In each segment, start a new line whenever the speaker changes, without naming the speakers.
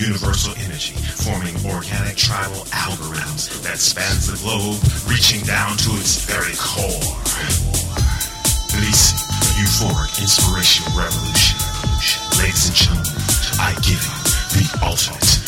universal energy, forming organic tribal algorithms that spans the globe, reaching down to its very core. Releasing a euphoric inspirational revolution. Ladies and gentlemen, I give you the ultimate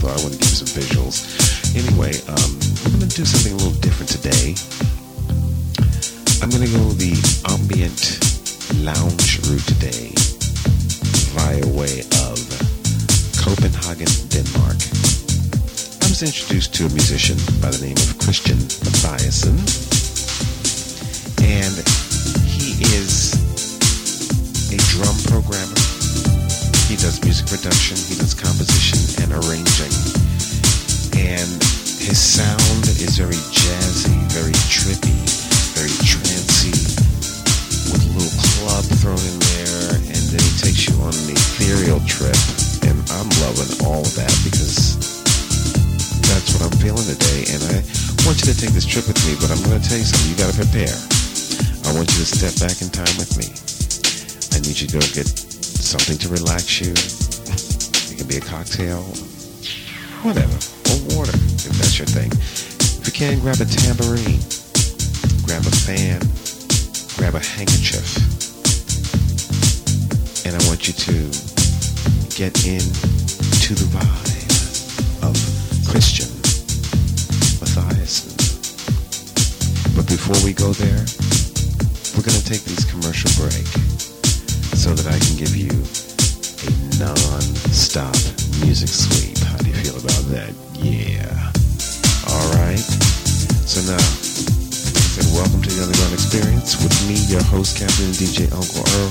but I want to give you some visuals. Anyway, um, we're going to do something a little different today. I'm going to go the ambient lounge route today via way of Copenhagen, Denmark. I was introduced to a musician by the name of Kristian Matthiessen, and he is a drum programmer. He does music production, he does composition and arranging, and his sound is very jazzy, very trippy, very trancy, with a little club thrown in there, and then he takes you on an ethereal trip. And I'm loving all of that because that's what I'm feeling today. And I want you to take this trip with me, but I'm going to tell you something. You got to prepare. I want you to step back in time with me. I need you to go get something to relax you. It can be a cocktail, whatever, or water if that's your thing. If you can, grab a tambourine, grab a fan, grab a handkerchief, and I want you to get into the vibe of Kristian Matthiessen. But before we go there, we're going to take this commercial break so that I can give you a non-stop music sweep. How do you feel about that? Yeah. All right. So now, said, welcome to the Underground Experience with me, your host, Captain and DJ Uncle Earl.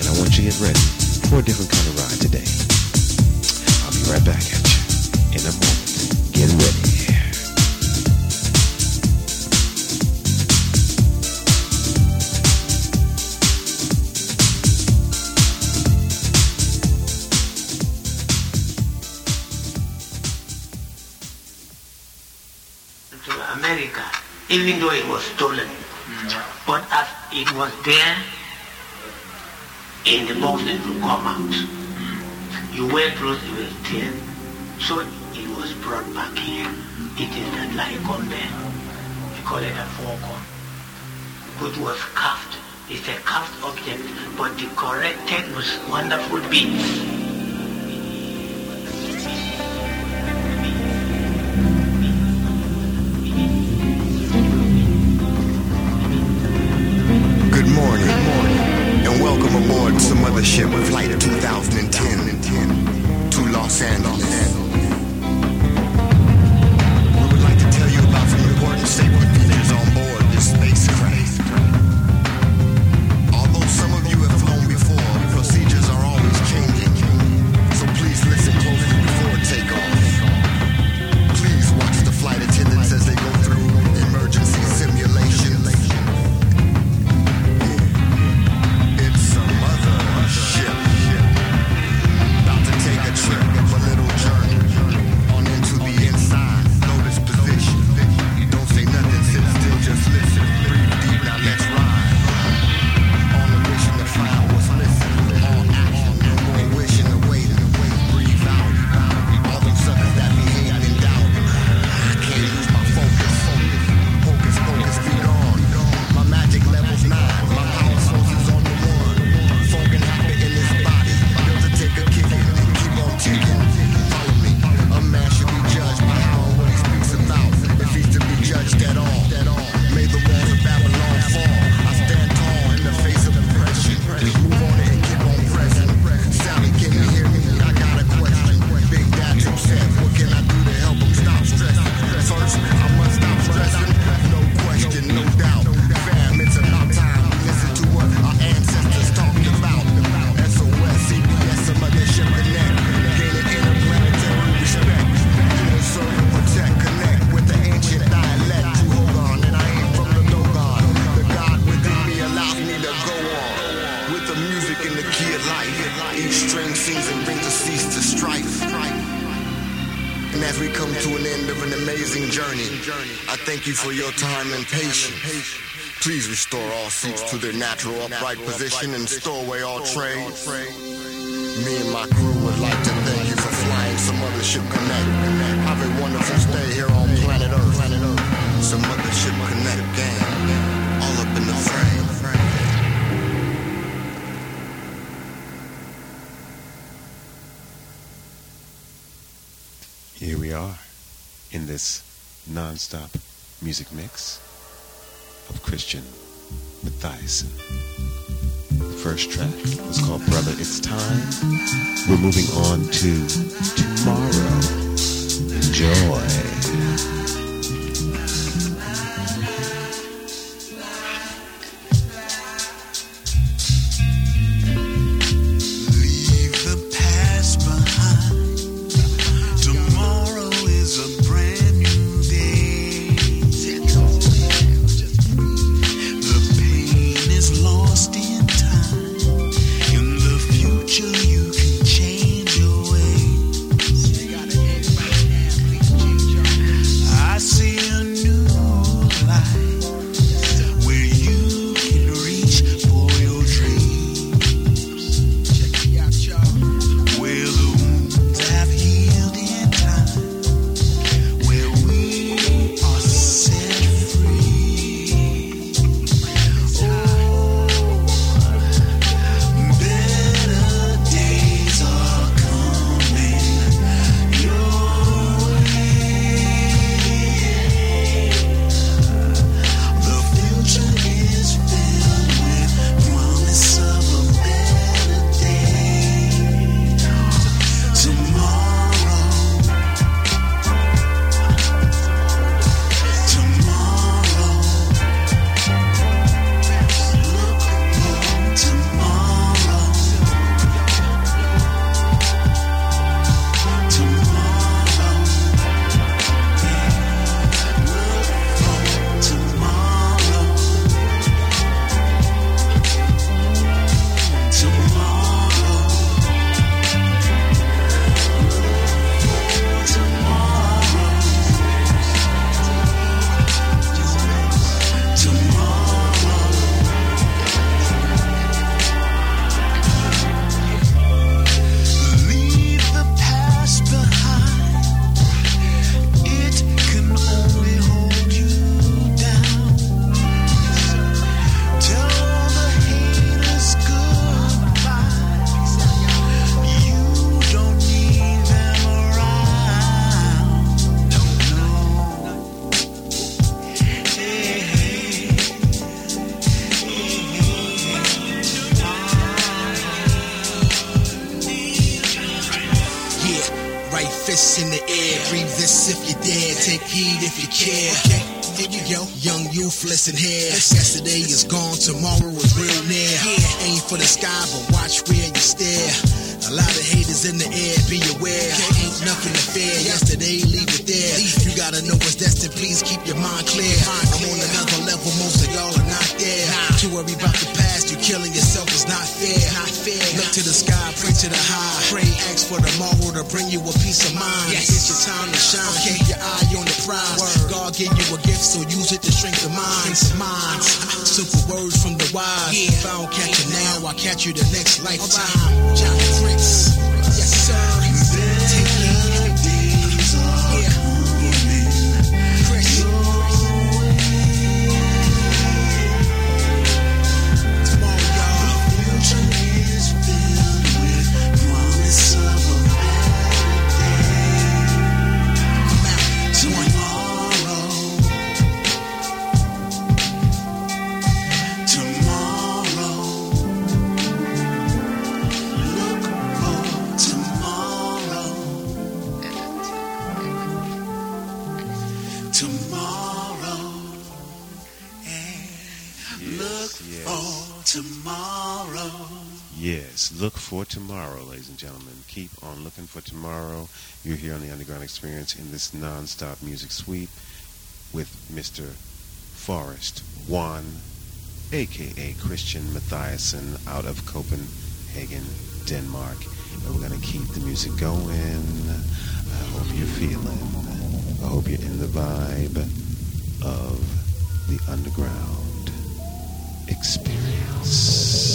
And I want you to get ready for a different kind of ride today. I'll be right back
even though it was stolen. Mm. But as it was there in the box, it will come out. You went through it will tear. So it was brought back here. It is that on there. We call it a forcon. It was carved. It's a carved object, but
the corrected with wonderful beads. seats to their natural upright position and store away all trades. Me and my crew would like to thank you for flying some mothership connect. Have a wonderful stay here on planet Earth. Some mothership connect gang, all up in the frame.
Here we are in this non-stop music mix of Kristian Matthiessen. The first track was called Brother It's Time. We're moving on to
listen here. Yesterday is gone, tomorrow is real near. Aim for the sky, but watch where you stare. A lot of haters in the air, be aware. Ain't nothing to fear. Yesterday, leave it there. You gotta know what's destined, please keep your mind clear. I'm on another level, most of y'all are not there. To worry about the past, you killing yourself is not fair. Not fair. Look to the sky, pray to the high. Pray, ask for tomorrow to bring you a peace of mind. It's your time to shine. Keep your eye on the prize. God gave you a gift, so use it to strengthen minds. Minds. Simple words from the wise. If I don't catch you now, I'll catch you the next lifetime. Fritz. Yes, sir.
Look for tomorrow, ladies and gentlemen. Keep on looking for tomorrow. You're here on the Underground Experience in this non-stop music suite with Mr. Forrest One, aka Kristian Matthiessen, out of Copenhagen, Denmark. And we're gonna keep the music going. I hope you're feeling. I hope you're in the vibe of the underground experience.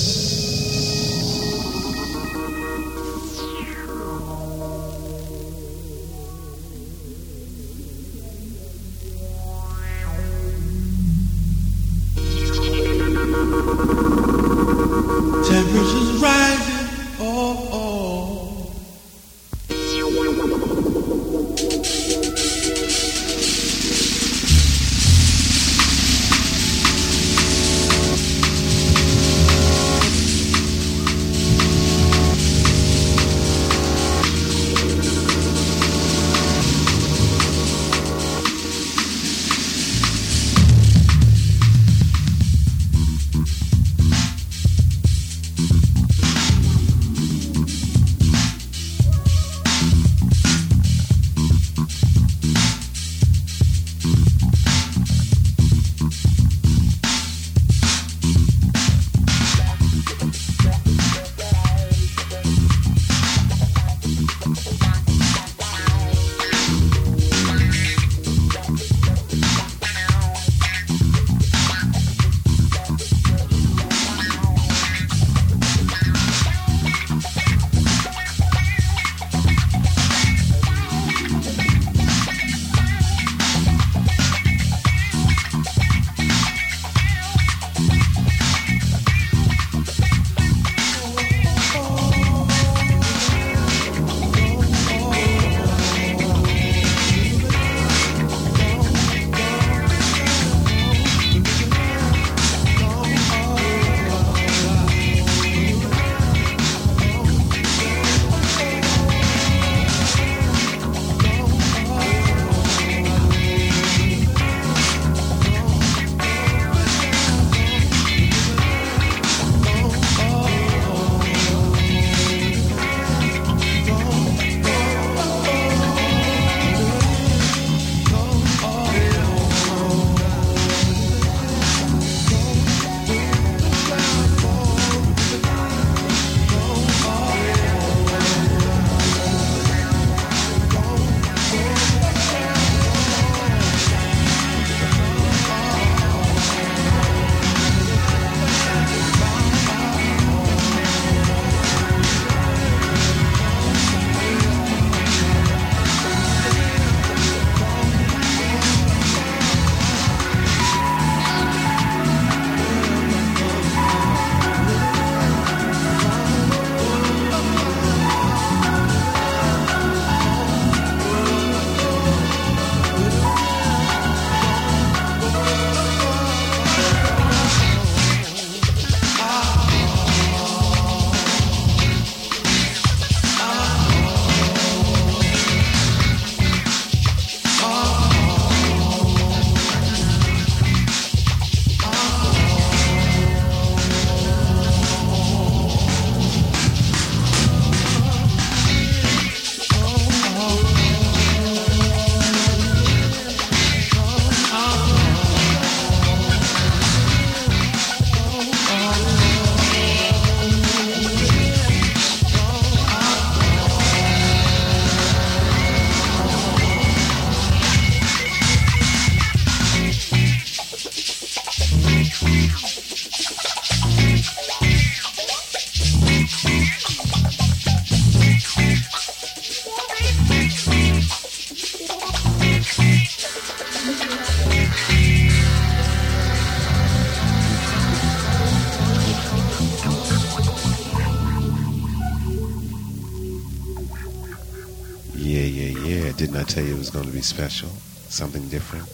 Special, something different,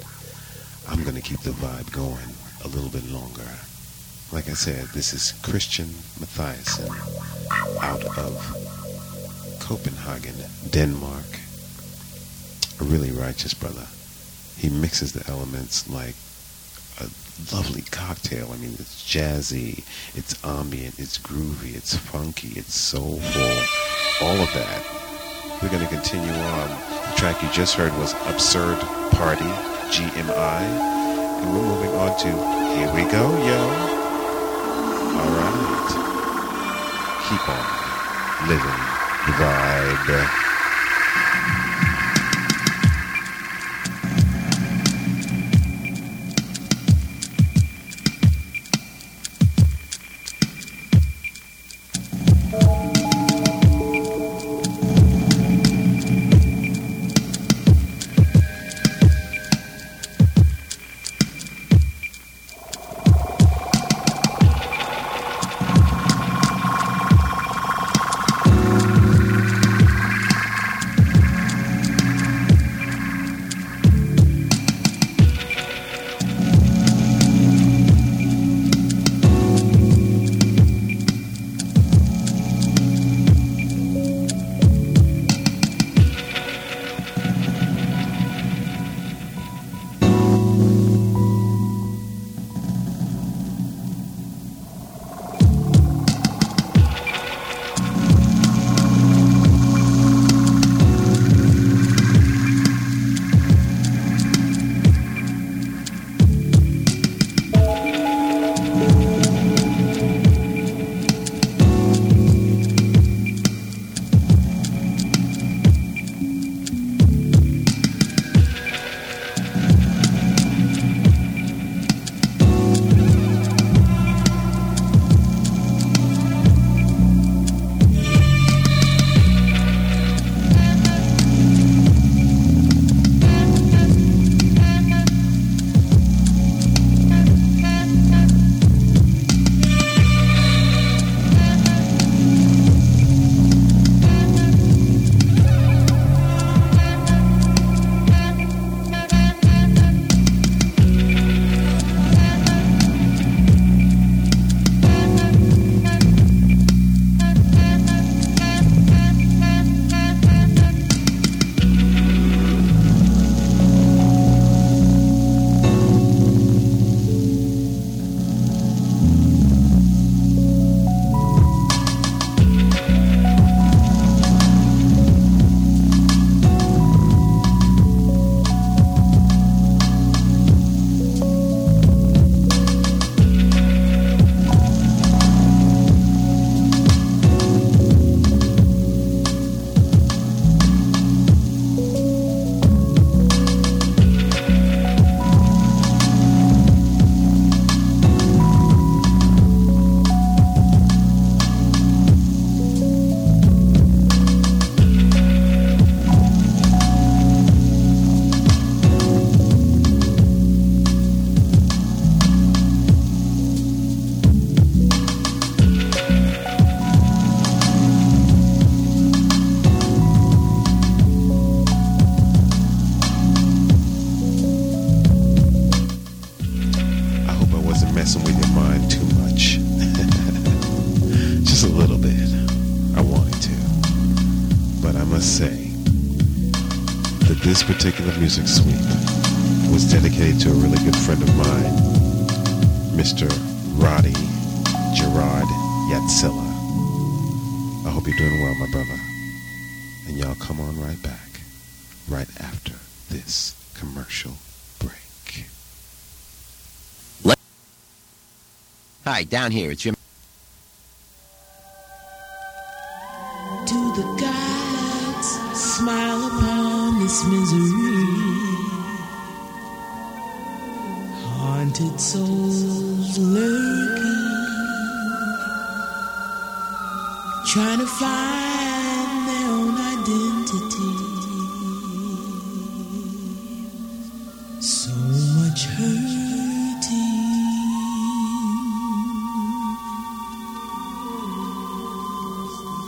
I'm going to keep the vibe going a little bit longer. Like I said, this is Kristian Matthiessen out of Copenhagen, Denmark. A really righteous brother. He mixes the elements like a lovely cocktail. I mean, it's jazzy, it's ambient, it's groovy, it's funky, it's soulful, all of that. We're going to continue on. The track you just heard was Absurd Party, GMI. And we're moving on to Here We Go, yo. All right. Keep on living the vibe. This particular music suite was dedicated to a really good friend of mine, Mr. Roddy Gerard Yatsilla. I hope you're doing well, my brother. And y'all come on right back, right after this commercial break.
Hi, down here. It's Jim.
Misery. Haunted souls lurking, trying to find their own identity. So much hurting.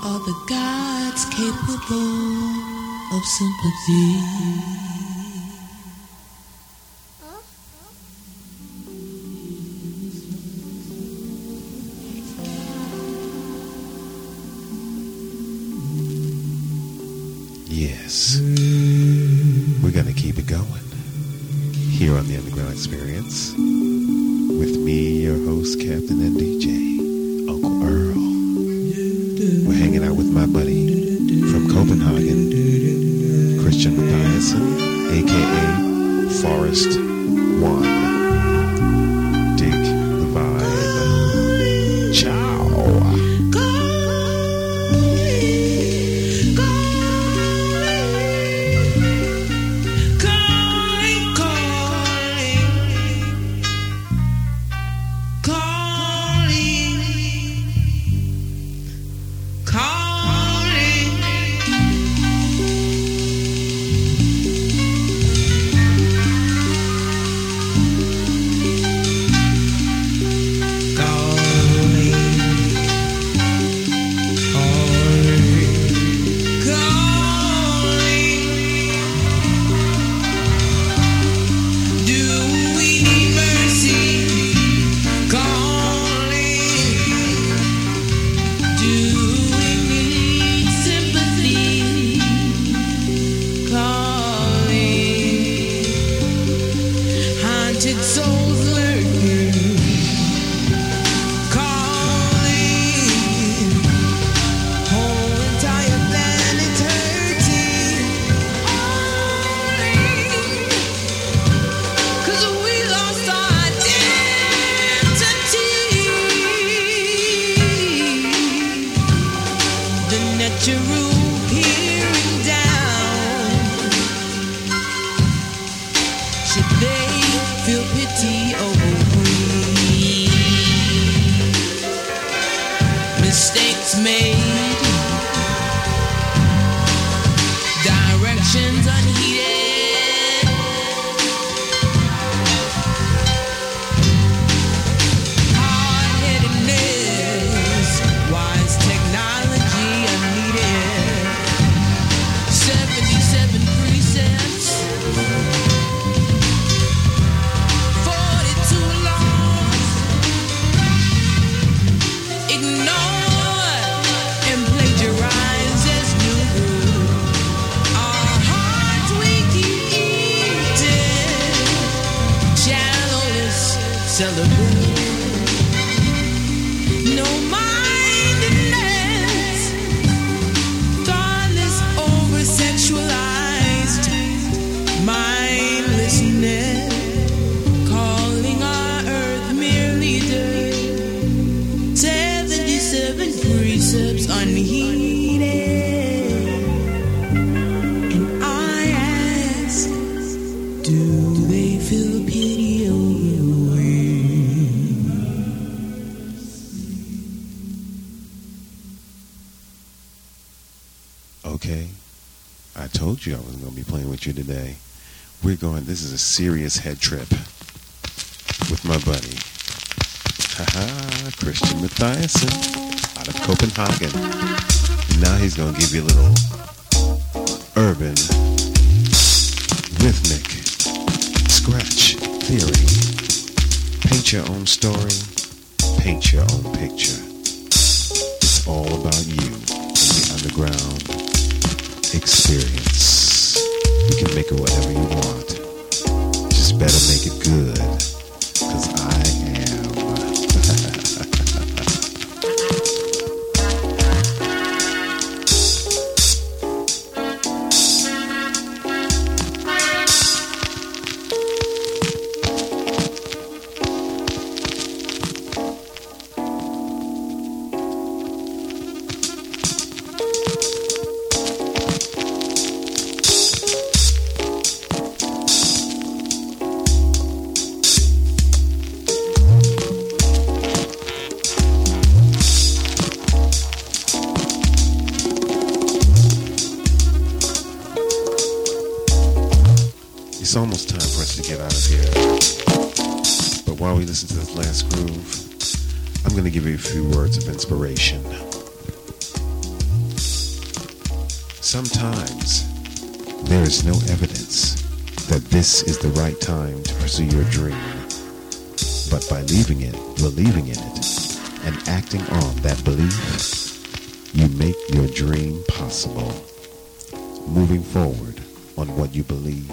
Are the gods capable of sympathy.
Yes. We're going to keep it going here on the Underground Experience with me, your host, Captain and DJ, Uncle Earl. We're hanging out with my buddy Aka Forest One.
Mistakes
This is a serious head trip with my buddy. Haha, Kristian Matthiessen out of Copenhagen. Now he's going to give you a little urban, rhythmic, scratch theory. Paint your own story, paint your own picture. It's all about you in the underground experience. You can make it whatever you want. Better make it good. Inspiration. Sometimes There is no evidence that this is the right time to pursue your dream. But by leaving it, believing in it, and acting on that belief, you make your dream possible. Moving forward on what you believe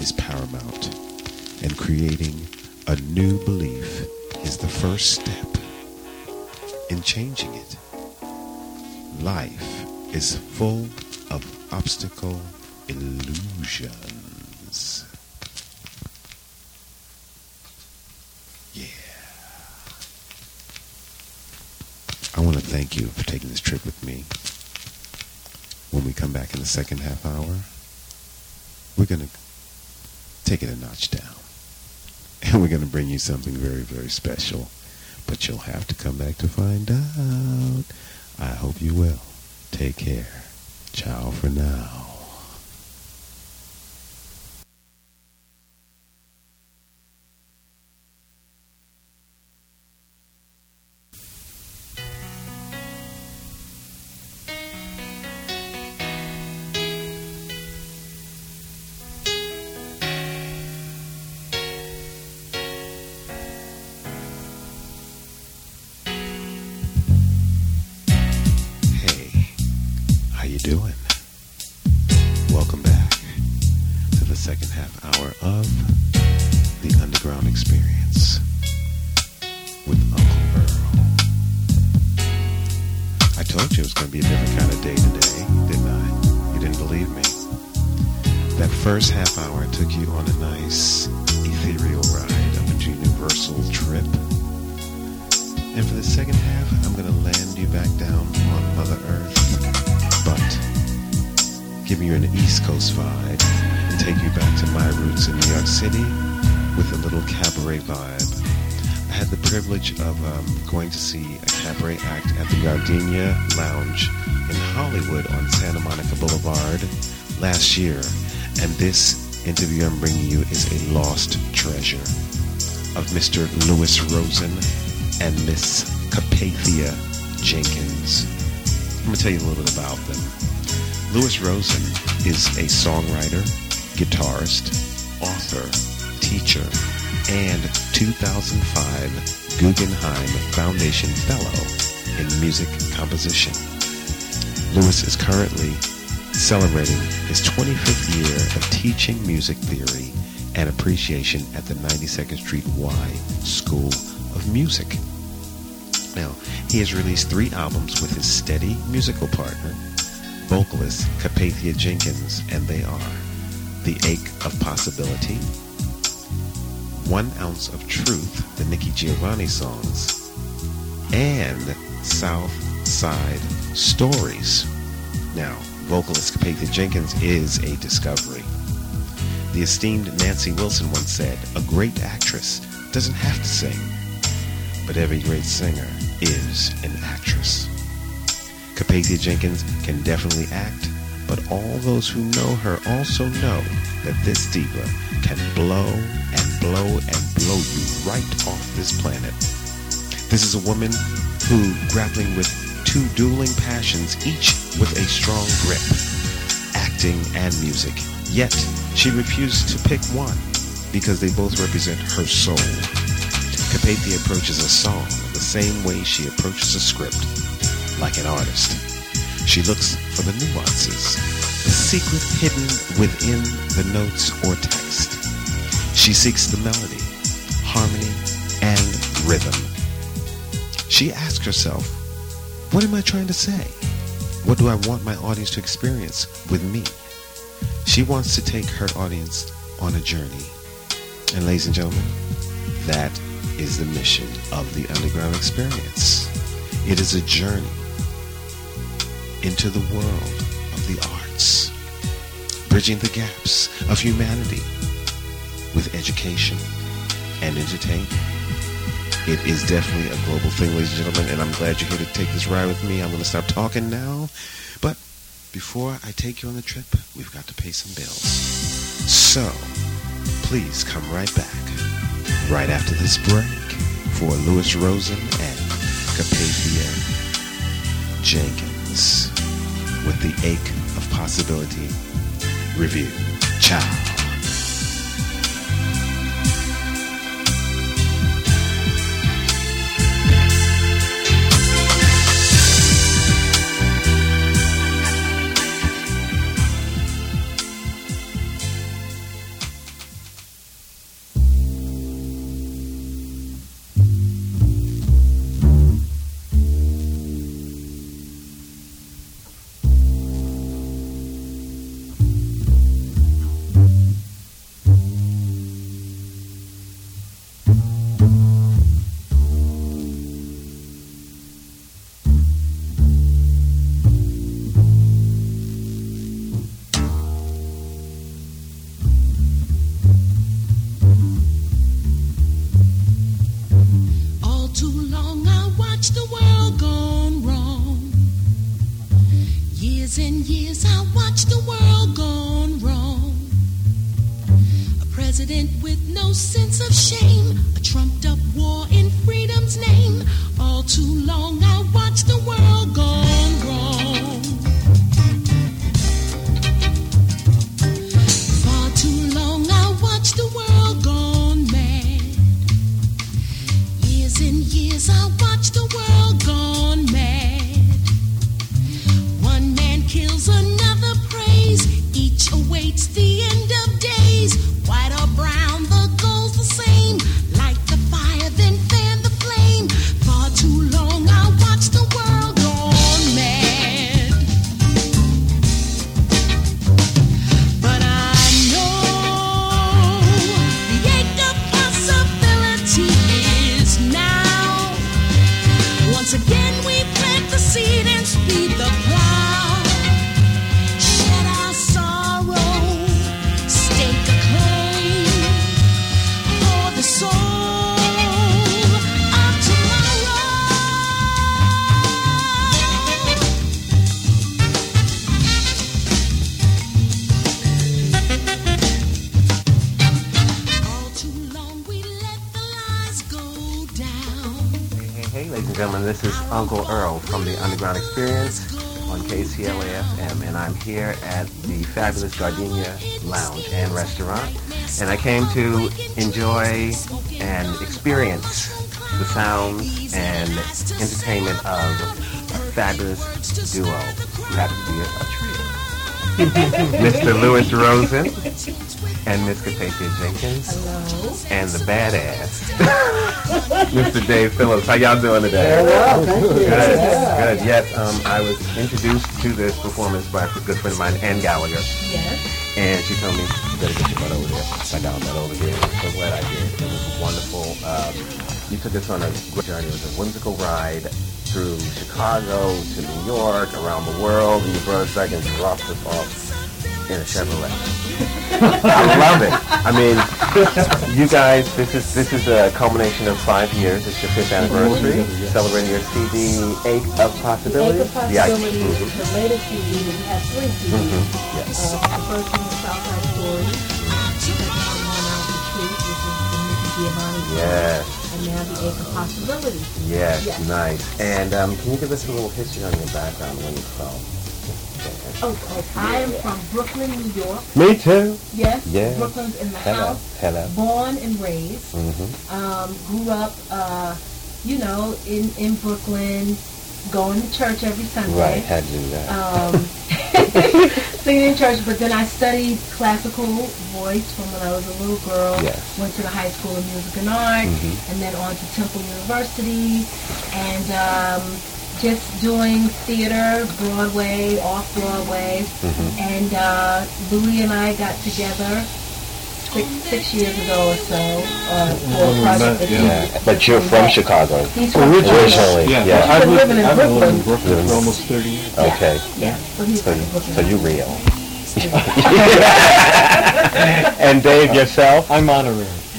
is paramount, and creating a new belief is the first step in changing it. Life is full of obstacle illusions. Yeah. I want to thank you for taking this trip with me. When we come back in the second half hour, we're going to take it a notch down. And we're going to bring you something very, very special. But you'll have to come back to find out. I hope you will. Take care. Ciao for now. Jenkins. I'm going to tell you a little bit about them. Louis Rosen is a songwriter, guitarist, author, teacher, and 2005 Guggenheim Foundation Fellow in Music Composition. Louis is currently celebrating his 25th year of teaching music theory and appreciation at the 92nd Street Y School of Music. He has released three albums with his steady musical partner, vocalist Capathia Jenkins, and they are The Ache of Possibility, One Ounce of Truth, the Nikki Giovanni songs, and South Side Stories. Now, vocalist Capathia Jenkins is a discovery. The esteemed Nancy Wilson once said, A great actress doesn't have to sing, but every great singer is an actress. Capathia Jenkins can definitely act, but all those who know her also know that this diva can blow and blow and blow you right off this planet. This is a woman who, grappling with two dueling passions, each with a strong grip, acting and music, yet she refused to pick one because they both represent her soul. Capathia approaches a song same way she approaches a script, like an artist. She looks for the nuances, the secret hidden within the notes or text. She seeks the melody, harmony, and rhythm. She asks herself, what am I trying to say? What do I want my audience to experience with me? She wants to take her audience on a journey. And ladies and gentlemen, that is the mission of the underground experience. It is a journey into the world of the arts, bridging the gaps of humanity with education and entertainment. It is definitely a global thing, ladies and gentlemen, and I'm glad you're here to take this ride with me. I'm going to stop talking now. But before I take you on the trip, we've got to pay some bills. So, please come right back right after this break for Louis Rosen and Capathia Jenkins with the ache of possibility review. Ciao.
And years I watched the world gone wrong. A president with no sense of shame, a trumped up war in freedom's name. All too long the
Gardenia Lounge and Restaurant, and I came to enjoy and experience the sounds and entertainment of a fabulous duo to be a, trio. Mr. Louis Rosen and Miss Capathia Jenkins and the badass Mr. Dave Phillips. How y'all doing today? Good, good. Yes, um, I was introduced to this performance by a good friend of mine, Ann Gallagher. Yes. And she told me, you better get your butt over there. I got my butt over here. So glad I did. It was wonderful. Um, you took us on a great journey. It was a whimsical ride through Chicago to New York, around the world, and you brought us back and dropped us off in a Chevrolet. I love it. I mean, you guys, this is this is a culmination of five years. It's your fifth anniversary, celebrating your CD Ache of Possibilities.
Eight of
The I-
Possibilities
Mhm.
the latest CD. We have three CDs.
Mhm. Yes.
Uh, the first one is Southside Stories. The second one, One Ounce of Truth, which is the Giovanni. song.
Yes.
And now the Ache of Possibilities.
Yes,
Yes.
nice. And um, can you give us a little history on your background when you from?
Oh, oh, I am from Brooklyn, New York.
Me too.
Yes,
Yeah.
Brooklyn's in the
Hello.
house.
Hello.
Born and raised.
Mm-hmm.
Um, grew up, uh, you know, in, in Brooklyn, going to church every Sunday.
Right, had to do that.
um, singing in church, but then I studied classical voice from when I was a little girl.
Yes.
Went to the High School of Music and Art,
Mhm.
and then on to Temple University, and um, just doing theater, Broadway, off Broadway,
Mhm.
and uh, Louis and I got together six, six years ago or so uh, for a project. that
Yeah.
he-
But you're from Chicago.
He's from
Originally.
Chicago.
Yeah.
He's
I've
been
lived-
living in
I've
Brooklyn.
lived in Brooklyn for almost
30 years.
Okay.
Yeah. So he's
So, so you real. and Dave, yourself?
I'm honorary.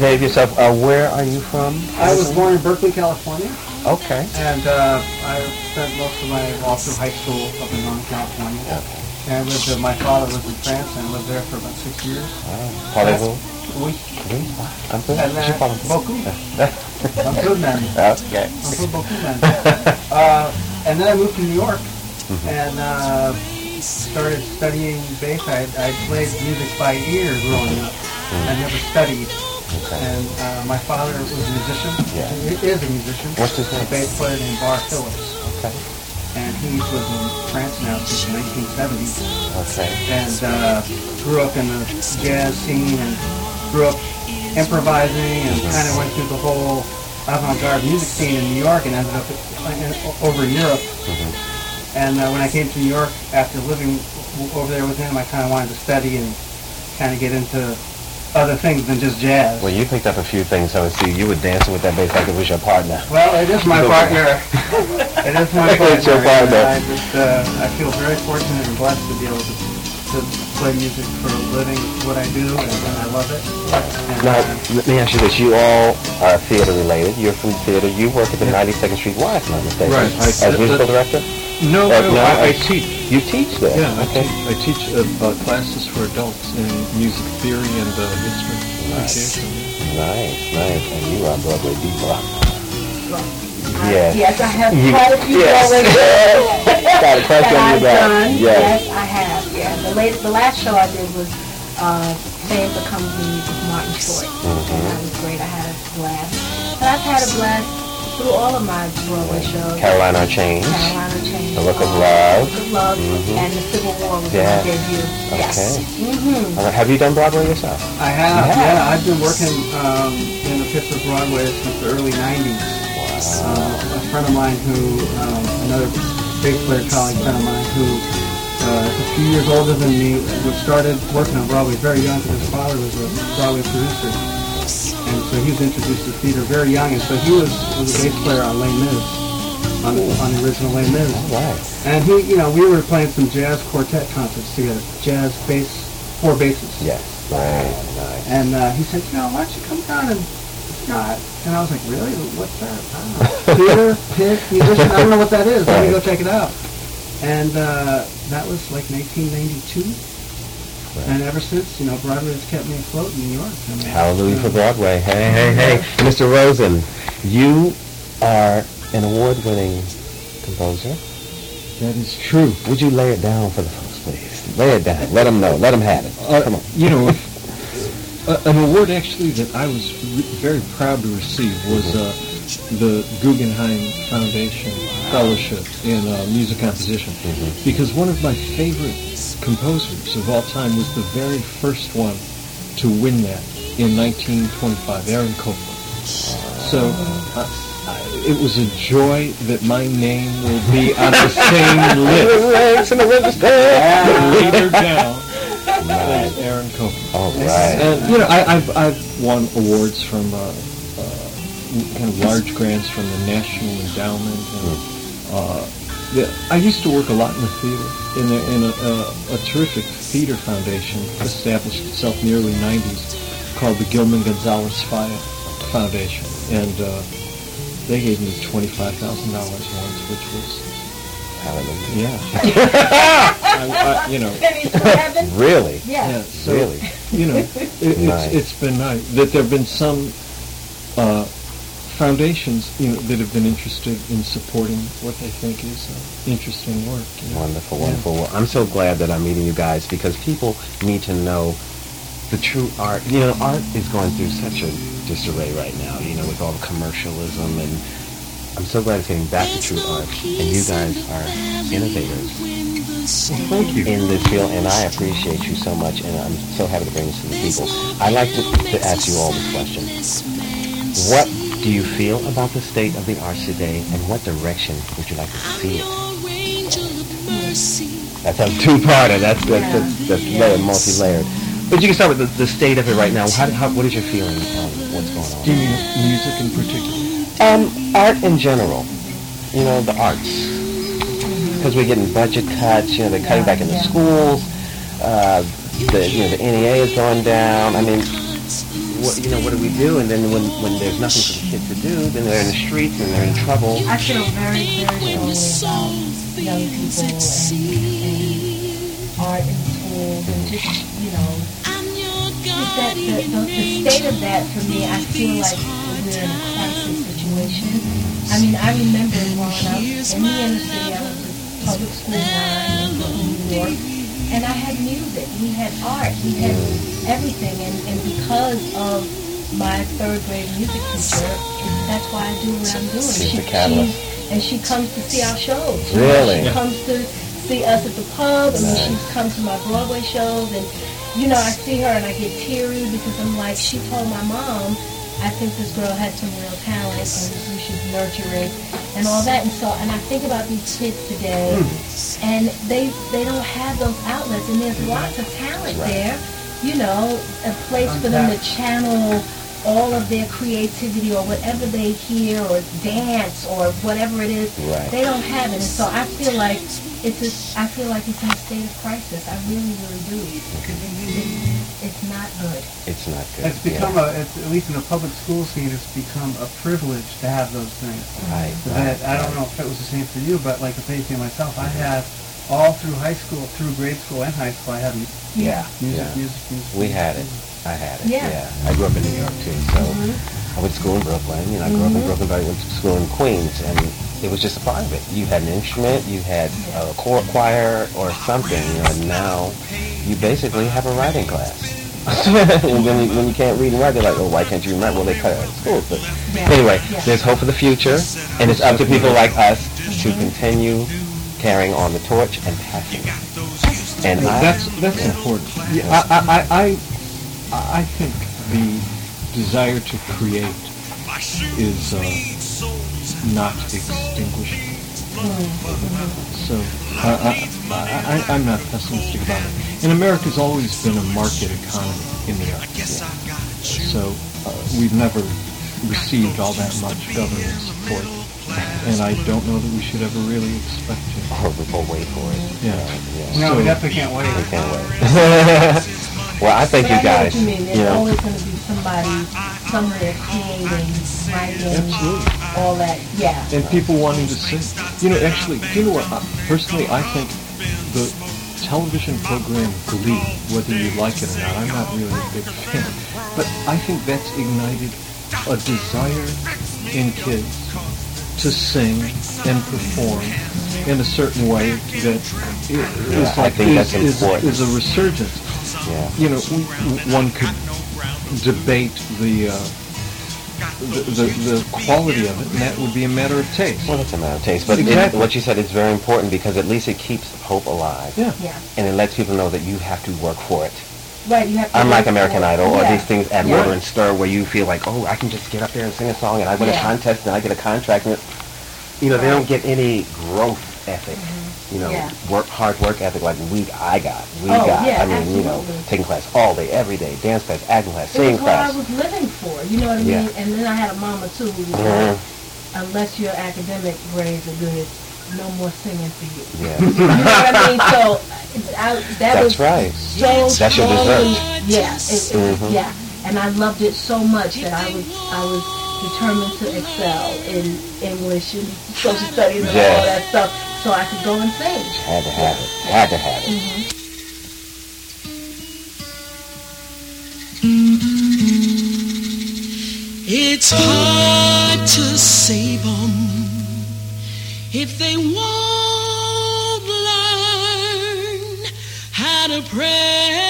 Dave, yourself, uh, where are you from?
I was born in Berkeley, California,
Okay.
and uh, I spent most of my all through high school up in Northern California. And I lived. Uh, my father lived in France, and I lived there for about six years.
Parlez-vous?
Oui.
Oui. Un peu?
And
Je
then
parle
beaucoup. Un peu même.
Okay.
Un peu beaucoup même. uh, and then I moved to New York, and uh, started studying bass, I, I played music by ear growing up. I never studied. And uh, my father was a musician.
Yeah.
He is a musician.
What's his name?
A bass player named Barre Phillips.
Okay.
And he's lived in France now since the 1970s.
Okay.
And uh, grew up in the jazz scene and grew up improvising and kind of went through the whole avant-garde music scene in New York and ended up in, over in Europe. And uh, when I came to New York after living over there with him, I kind of wanted to study and kind of get into other things than just jazz.
Well, you picked up a few things, so I see you were dancing with that bass like it was your partner.
Well, it is my partner. it is my partner.
It's your partner.
I just uh, I feel very fortunate and blessed to be able to, to play music for a living. It's what I do, and, and I love it. And,
Now,
uh,
let me ask you this. You all are theater related. You're from theater. You work at the 92nd Street Y, if I'm not mistaken.
Right, I
As
said
musical
that-
director?
No,
Uh,
no,
no,
I, I teach.
You teach there?
Yeah, I
Okay.
teach, I teach uh, uh, classes for adults in music theory and uh, instrument appreciation.
Nice, nice. And you are Broadway diva. Yes.
Yes, I have
You-
quite a few
yes.
Broadway shows
Got a crush
that
on you
I've
back.
done.
Yes.
Yes, I have. Yeah, the late, the last show I did was uh, Fame Becomes Me with Martin Short,
Mm-hmm.
and that was great. I had a blast. But I've had a blast through all of my Broadway shows.
Carolina Change.
Carolina Change.
The Look of Love.
Look of Love,
Mhm.
and the Civil War was
Yeah.
my debut. Yes.
Okay.
Mm-hmm.
All right, Have you done Broadway yourself?
I have,
You have?
yeah. I've been working um, in the pits of Broadway since the early 90s. Uh, a friend of mine who, um, another big player colleague friend of mine who uh, a few years older than me, was started working on Broadway very young because his father was a Broadway producer. And so he was introduced to theater very young, and so he was, was a bass player on Les Mis, on, on the original Les Mis.
Right.
And he, you know, we were playing some jazz quartet concerts together, jazz bass, four basses.
Yes. Right. Nice.
And uh, he said, you know, why don't you come down and, you and I was like, really? What's that? I don't know. Theater, pit, musician, I don't know what that is. Let me go check it out. And uh, that was like 1992. And ever since, you know, Broadway has kept me afloat in New York. I mean,
Hallelujah
you
for Broadway. Hey, hey, hey. Mr. Rosen, you are an award-winning composer.
That is true.
Would you lay it down for the folks, please? Lay it down. Let them know. Let them have it.
Uh,
Come on.
You know, if, uh, an award actually that I was re- very proud to receive was uh, the Guggenheim Foundation Fellowship in uh, Music Composition. Because one of my favorite composers of all time was the very first one to win that in 1925, Aaron Copland. So uh, it was a joy that my name will be on the same list.
in the register.
Later down was Aaron Copland.
All right.
And you know, I, I've I've won awards from uh, kind of large grants from the National Endowment. And, uh, yeah, I used to work a lot in the theater, in a, in a, a, a terrific theater foundation established itself in the early '90s called the Gilman Gonzalez-Falla Foundation, and uh, they gave me twenty-five thousand dollars once, which was
Hallelujah.
yeah. I, I, you know,
Pennies from heaven?
Really?
Yeah.
yeah, so,
Really?
You know, it, it's
Nice.
it's been nice that there have been some uh, foundations, you know, that have been interested in supporting what they think is uh, interesting work. You know?
Wonderful, wonderful. Well, I'm so glad that I'm meeting you guys because people need to know the true art. You know, art is going through such a disarray right now, you know, with all the commercialism and I'm so glad it's getting back to true art. And you guys are innovators
Thank you.
in this field and I appreciate you so much and I'm so happy to bring this to the people. I'd like to, to ask you all this question. What do you feel about the state of the arts today and what direction would you like to see it? That's a two-parter. That's that's that's, that's
Yeah.
layered, multi-layered. But you can start with the, the state of it right now. How, how, what is your feeling on what's going on?
Do you mean music in particular?
Um, art in general. You know, the arts. Because we're getting budget cuts. You know, they're cutting back in the schools. Uh, the you know the NEA is going down. I mean, what you know what do we do? And then when when there's nothing for the kids to do, then they're in the streets and they're in trouble.
I feel very, very strongly about young people and, and art in schools and just, you know, just that, the, the, the state of that for me, I feel like we're in a crisis situation. I mean, I remember growing up in the inner city, I went to public school when I was in New York, and I had music, we had art, we had everything, and, and because of my third grade music teacher, that's why I do what I'm doing.
She's the catalyst.
she's- and she comes to see our shows.
Really?
She comes to see us at the pub, and then
Nice.
she's come to my Broadway shows, and you know, I see her and I get teary because I'm like, she told my mom, I think this girl had some real talent and we should nurture it and all that. And so, and I think about these kids today, hmm. and they they don't have those outlets, and there's lots of talent
Right.
there. You know, a place for them to channel all of their creativity or whatever they hear or dance or whatever it is.
Right.
They don't have it, and so I feel like it's a, I feel like it's in a state of crisis. I really, really do. It's, it's not good.
It's not good.
It's become a, it's, at least in the public school scene, it's become a privilege to have those things.
Right,
That,
right,
I don't know if it was the same for you, but like if anything myself, I mm-hmm. had all through high school, through grade school and high school, I had music,
Yeah,
music,
yeah.
music, music.
We had it. I had it.
Yeah.
Yeah. I grew up in New York too, so mm-hmm. I went to school in Brooklyn. You know, I grew up in Brooklyn, but I went to school in Queens, and it was just a part of it. You had an instrument, you had a choir, choir or something. You know, and now you basically have a writing class. and when you, when you can't read and write, they're like, "Oh, why can't you write?" Well, they cut it out of school. But
Yeah.
anyway,
Yeah.
there's hope for the future, and it's up to people like us to mm-hmm. continue carrying on the torch and passing it. And I,
That's that's important. Yeah, I, I, I, I I think the desire to create is uh, not extinguishable. So I, I, I, I'm not pessimistic about it. And America's always been a market economy in the arts. So uh, we've never received all that much government support. And I don't know that we should ever really expect it.
or we'll wait for it.
Yeah.
Yeah.
No,
So-
we definitely can't wait.
We can't wait. well, I thank
But
you
I know
guys.
what you mean. There's
You know,
always going to be somebody somewhere creating, writing,
Absolutely.
all that. Yeah.
and people wanting to sing. You know, actually, you know what? Personally, I think the television program Glee, whether you like it or not, I'm not really a big fan, but I think that's ignited a desire in kids to sing and perform in a certain way that i- is
Yeah, I
like
think
is,
that's
is, is a resurgence.
Yeah.
You know, w- w- one could debate the, uh, the, the the quality of it, and that would be a matter of taste.
Well, it's a matter of taste, but it, what you said is very important because at least it keeps hope alive,
Yeah.
Yeah.
and it lets people know that you have to work for it.
Right. You have to.
Unlike American
for it.
Idol or these things at
Yeah.
Motor and Stir, where you feel like, oh, I can just get up there and sing a song, and I win a contest, and I get a contract, and it, you know, they don't get any growth ethic. You know,
Yeah.
work hard work ethic like we I got. We
Oh,
got.
yeah,
I mean, you know, taking class all day, every day, dance class, acting class,
It
singing
was what I was living for. You know what I mean? Yeah. And then I had a mama too who was
Mhm.
like, unless your academic grades are good, no more singing for you.
Yeah.
You know what I mean? So I, that
That's
was
right.
so
That's your dessert.
Yeah, it, it,
Mhm.
yeah. And I loved it so much that I was I was determined to excel in English and social studies and
Yes.
all that stuff, so I could go and sing.
Had to have it. Had to have it.
Mhm.
It's hard to save 'em if they won't learn how to pray.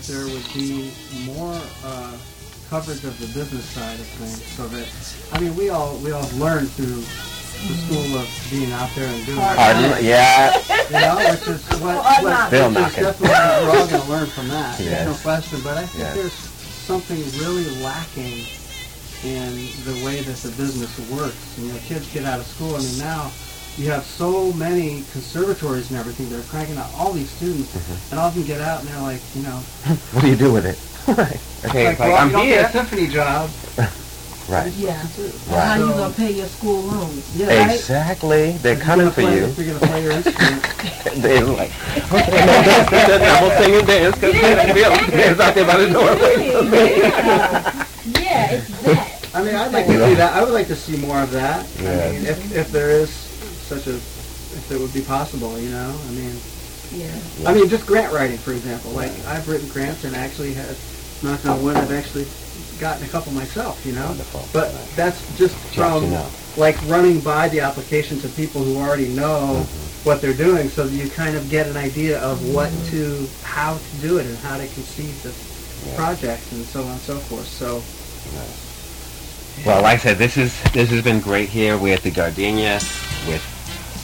That there would be more uh, coverage of the business side of things, so that I mean, we all we all learned through the school of being out there and doing
Hard
it.
kn- yeah.
You know, which is what,
Hard
what.
Bill knocking.
definitely we're all going to learn from that. There's no question. But I think
Yes.
there's something really lacking in the way that the business works. You know, kids get out of school. I mean, now you have so many conservatories and everything. They're cranking out all these students,
Mm-hmm.
and all of them get out and they're like, you know,
What do you do with it? right. Okay,
like,
like,
well,
I'm
you don't
here.
get a symphony job.
Right.
Yeah.
Right.
How you gonna pay your school loans?
Yeah, right?
Exactly. They're
If you're
coming for
play-
you.
If you're going to play your instrument,
They're like, okay, no, dance, dance, dance. I'm gonna sing and dance because Bill's out there by the door waiting for me.
Yeah. yeah, it's that.
I mean, I'd like to see that. I would like to see more of that. I mean, if, if there is such a, if it would be possible, you know. I mean,
Yeah.
I mean, just grant writing, for example. Like I've written grants and actually had, knock on wood, I've actually gotten a couple myself, you know.
Wonderful.
But that's just
Jobs
from
you know.
like running by the application to people who already know
Mm-hmm.
what they're doing, so that you kind of get an idea of what to, how to do it, and how to conceive the
Yeah.
project, and so on and so forth. So.
Well, like I said, this is this has been great here. We're at the Gardenia with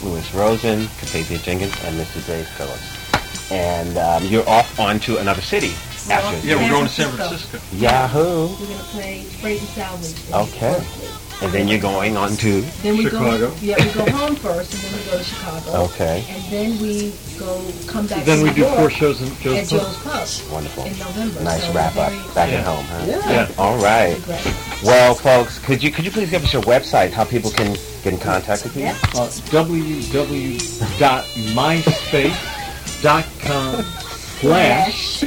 Louis Rosen, Capathia Jenkins, and Mr. Dave Phillips. And um, you're off on to another city after.
Yeah, we're going to San
San
Francisco.
Yahoo!
We're gonna play Freight and Salvage.
Okay. And then you're going on to.
Then we
Chicago.
go. Yeah, we go home first, and then we go to Chicago.
Okay.
And then we go come back.
Then
to
we
New
do
York
four shows in
at
Joe's
Joe's
Pub.
Pub
Wonderful.
in November.
Nice
so
wrap up. Back
Yeah.
at home, huh?
Yeah.
All right. Well, folks, could you could you please give us your website, how people can get in contact with you?
Yeah.
Uh, www.myspace.com slash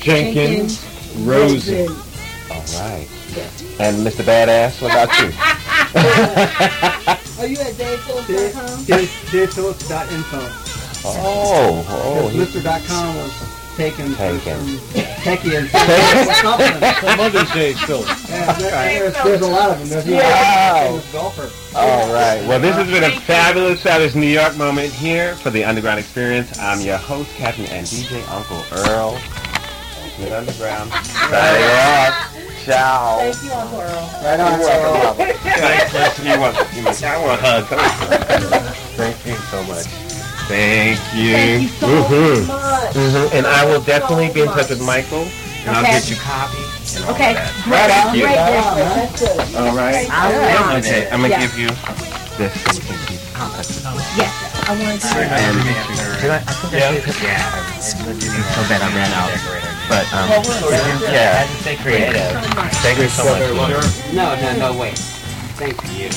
Jenkins Rosen.
All right. And Mr. Badass, what about you?
Are you at DavePhillips.com?
Dave, DavePhillips.info.
Oh, oh, he-
Mr. .com was taken
Taken.
some techie and something.
For Mother's Day, Philip.
Yeah, there- there's, there's a lot of them. There's even
Wow.
a famous golfer.
All right. Well, this has been a fabulous, fabulous New York moment here for the Underground Experience. I'm your host, Captain and DJ Uncle Earl. Get Underground. Signing off. Ciao.
Thank you, Uncle Earl.
Right on,
You're
so-
welcome, Robert. Thanks, Chris. You're welcome. You must- I want a hug. Thank you so much. Thank you.
Thank you so
Mhm.
much.
Mhm. And I will definitely be in touch with Michael, and I'll get you copies
Okay,
that.
great.
Thank you.
Great, great, great. That's good.
All right.
All right.
Okay, I'm gonna
Yeah.
give you this so you can keep contact with me.
Yes, I want to do that.
And did I, I think I did. Yeah. So bad I ran out. But um, yeah. Stay creative. Thank you so much.
No, no, no, wait. Thank you.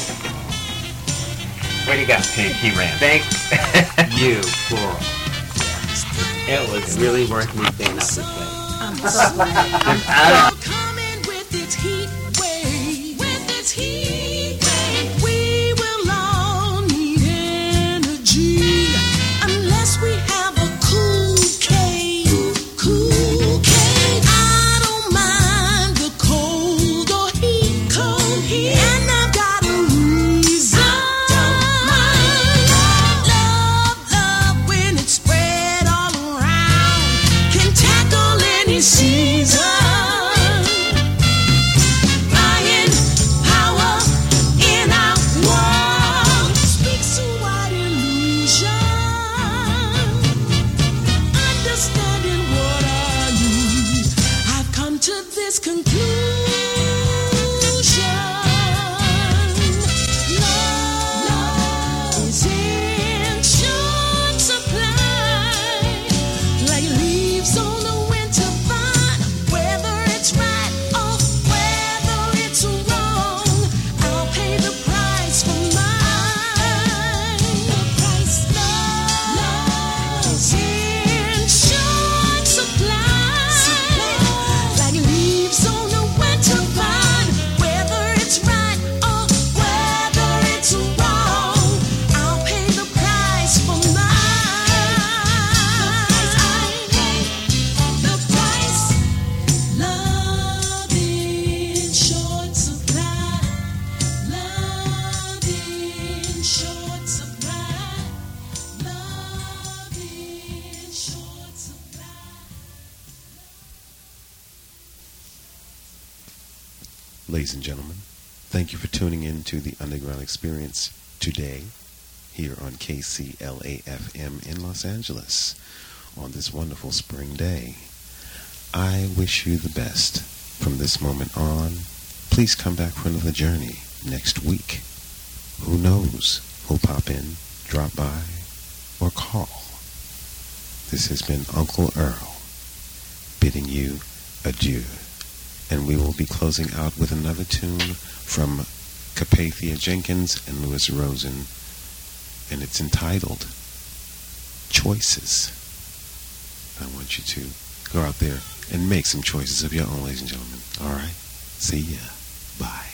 What do you got? He, he ran.
Thank you for. It was really worth me staying up this late.
Coming with its
Ladies and gentlemen, thank you for tuning in to the Underground Experience today here on KCLA-FM in Los Angeles on this wonderful spring day. I wish you the best from this moment on. Please come back for another journey next week. Who knows who'll pop in, drop by, or call. This has been Uncle Earl bidding you adieu. And we will be closing out with another tune from Capathia Jenkins and Louis Rosen. And it's entitled Choices. I want you to go out there and make some choices of your own, ladies and gentlemen. All right? See ya. Bye.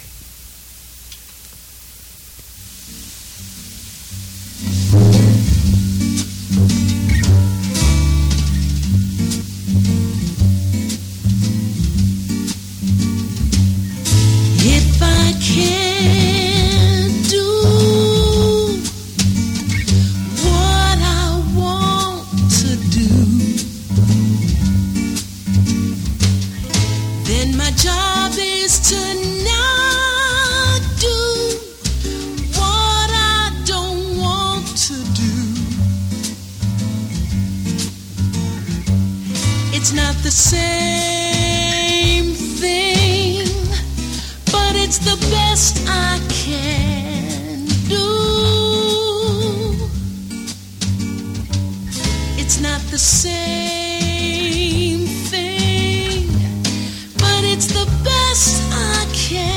It's not the same thing but it's the best I can do. It's not the same thing, but it's the best I can